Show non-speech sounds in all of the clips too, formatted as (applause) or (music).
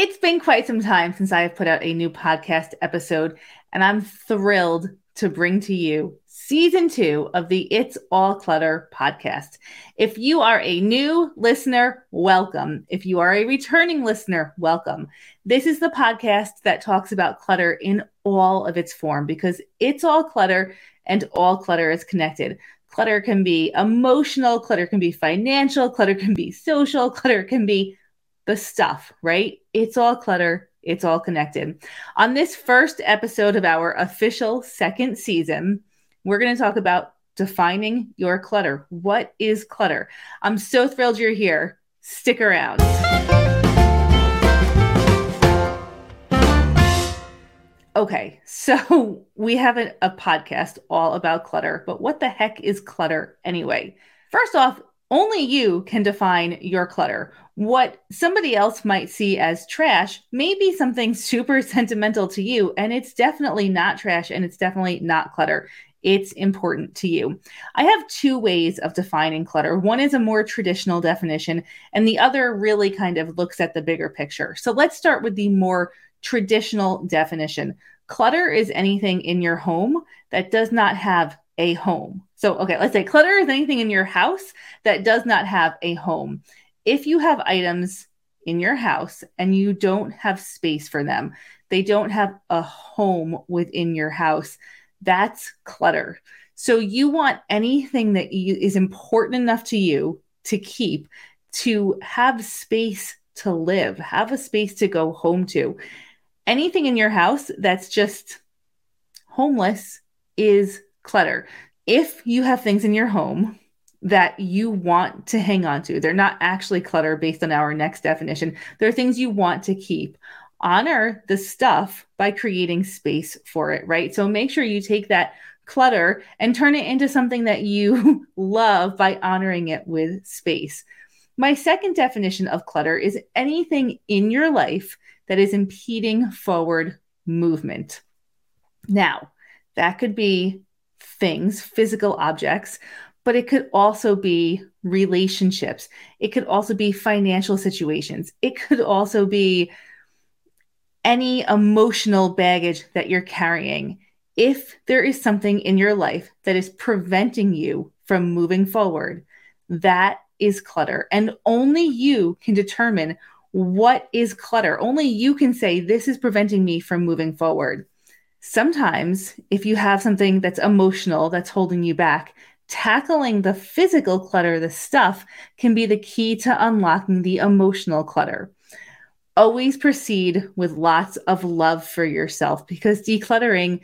It's been quite some time since I have put out a new podcast episode, and I'm thrilled to bring to you season two of the It's All Clutter podcast. If you are a new listener, welcome. If you are a returning listener, welcome. This is the podcast that talks about clutter in all of its form because it's all clutter and all clutter is connected. Clutter can be emotional, clutter can be financial, clutter can be social, clutter can be the stuff, right? It's all clutter, it's all connected. On this first episode of our official second season, we're going to talk about defining your clutter. What is clutter? I'm so thrilled you're here. Stick around. Okay, so (laughs) we have a, a, podcast all about clutter, but what the heck is clutter anyway? First off, only you can define your clutter. What somebody else might see as trash may be something (laughs) super sentimental to you, and it's definitely not trash and it's definitely not clutter. It's important to you. I have two ways of defining clutter. One is a more traditional definition, and the other really kind of looks at the bigger picture. So let's start with the more traditional definition. Clutter is anything in your home that does not have a home. So, okay, let's say clutter is anything in your house that does not have a home. If you have items in your house and you don't have space for them, they don't have a home within your house, that's clutter. So, you want anything that you, is important enough to you to keep, to have space to live, have a space to go home to. Anything in your house that's just homeless is clutter. If you have things in your home that you want to hang on to, they're not actually clutter based on our next definition. They're things you want to keep. Honor the stuff by creating space for it, right? So make sure you take that clutter and turn it into something that you (laughs) love by honoring it with space. My second definition of clutter is anything in your life that is impeding forward movement. Now, that could be things, physical objects, but it could also be relationships. It could also be financial situations. It could also be any emotional baggage that you're carrying. If there is something in your life that is preventing you from moving forward, that is clutter. And only you can determine what is clutter. Only you can say, This is preventing me from moving forward sometimes if you have something that's emotional that's holding you back, tackling the physical clutter, the stuff, can be the key to unlocking the emotional clutter. Always proceed with lots of love for yourself because decluttering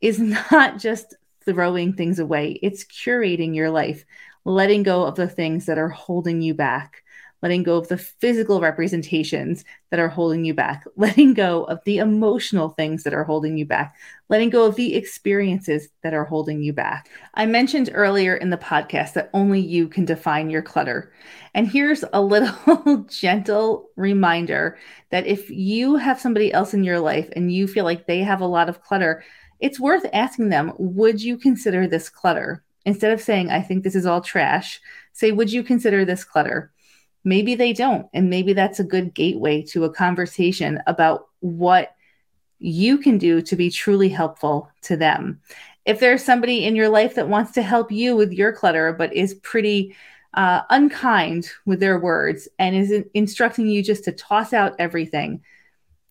is (laughs) not just throwing things away, it's curating your life, letting go of the things that are holding you back letting go of the physical representations that are holding you back, (laughs) letting go of the emotional things that are holding you back, letting go of the experiences that are holding you back. I mentioned earlier in the podcast that only you can define your clutter. And here's a little (laughs) gentle reminder that if you have somebody else in your life and you feel like they have a lot of clutter, it's worth asking them, would you consider this clutter? Instead of saying, I think this is all trash, say, would you consider this clutter? Maybe they don't and maybe that's a good gateway to a conversation about what you can do to be truly helpful to them if there's somebody in your life that wants to help you with your clutter but is pretty uh, unkind with their words and is instructing you just to toss out everything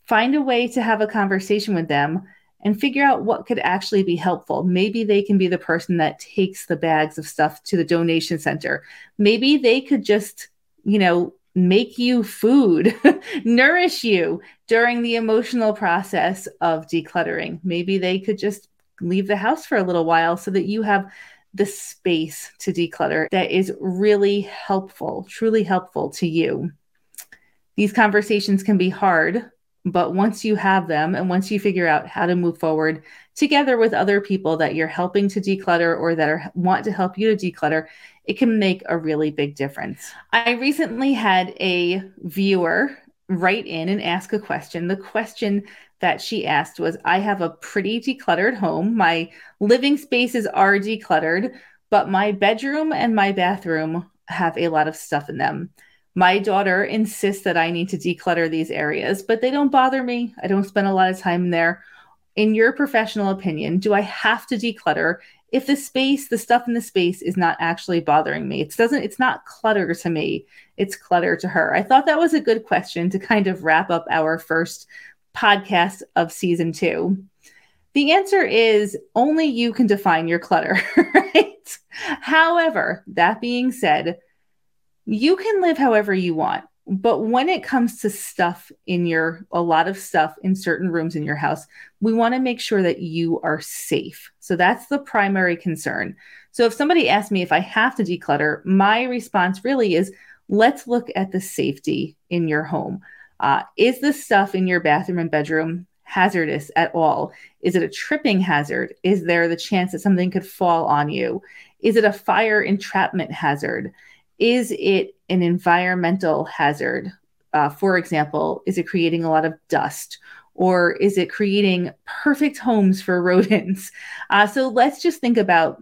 find a way to have a conversation with them and figure out what could actually be helpful. Maybe they can be the person that takes the bags of stuff to the donation center. Maybe they could just you know, make you food, (laughs) nourish you during the emotional process of decluttering. Maybe they could just leave the house for a little while so that you have the space to declutter that is really helpful, truly helpful to you. These conversations can be hard, but once you have them and once you figure out how to move forward together with other people that you're helping to declutter or that are, want to help you to declutter, it can make a really big difference. I recently had a viewer write in and ask a question. The question that she asked was I have a pretty decluttered home. My living spaces are decluttered, but my bedroom and my bathroom have a lot of stuff in them. My daughter insists that I need to declutter these areas, but they don't bother me. I don't spend a lot of time there. In your professional opinion, do I have to declutter if the space, the stuff in the space is not actually bothering me? It doesn't, it's not clutter to me, it's clutter to her. I thought that was a good question to kind of wrap up our first podcast of season two. The answer is only you can define your clutter, (laughs) right? However, that being said, you can live however you want. But when it comes to stuff in your, a lot of stuff in certain rooms in your house, we want to make sure that you are safe. So that's the primary concern. So if somebody asks me if I have to declutter, my response really is let's look at the safety in your home. Uh, is the stuff in your bathroom and bedroom hazardous at all? Is it a tripping hazard? Is there the chance that something could fall on you? Is it a fire entrapment hazard? Is it an environmental hazard? Uh, for example, is it creating a lot of dust? Or is it creating perfect homes for (laughs) rodents? Uh, so let's just think about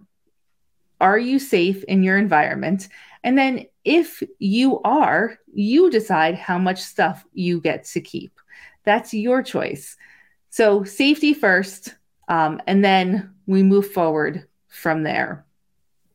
are you safe in your environment? And then if you are, you decide how much stuff you get to keep. That's your choice. So safety first, um, and then we move forward from there.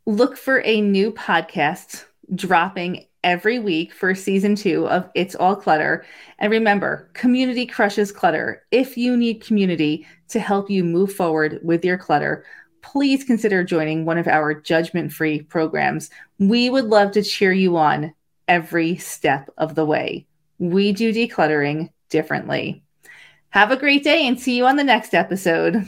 Look for a new podcast dropping every week for season two of It's All Clutter. And remember, community crushes clutter. If you need community to help you move forward with your clutter, please consider joining one of our judgment free programs. We would love to cheer you on every step of the way. We do decluttering differently. Have a great day and see you on the next episode.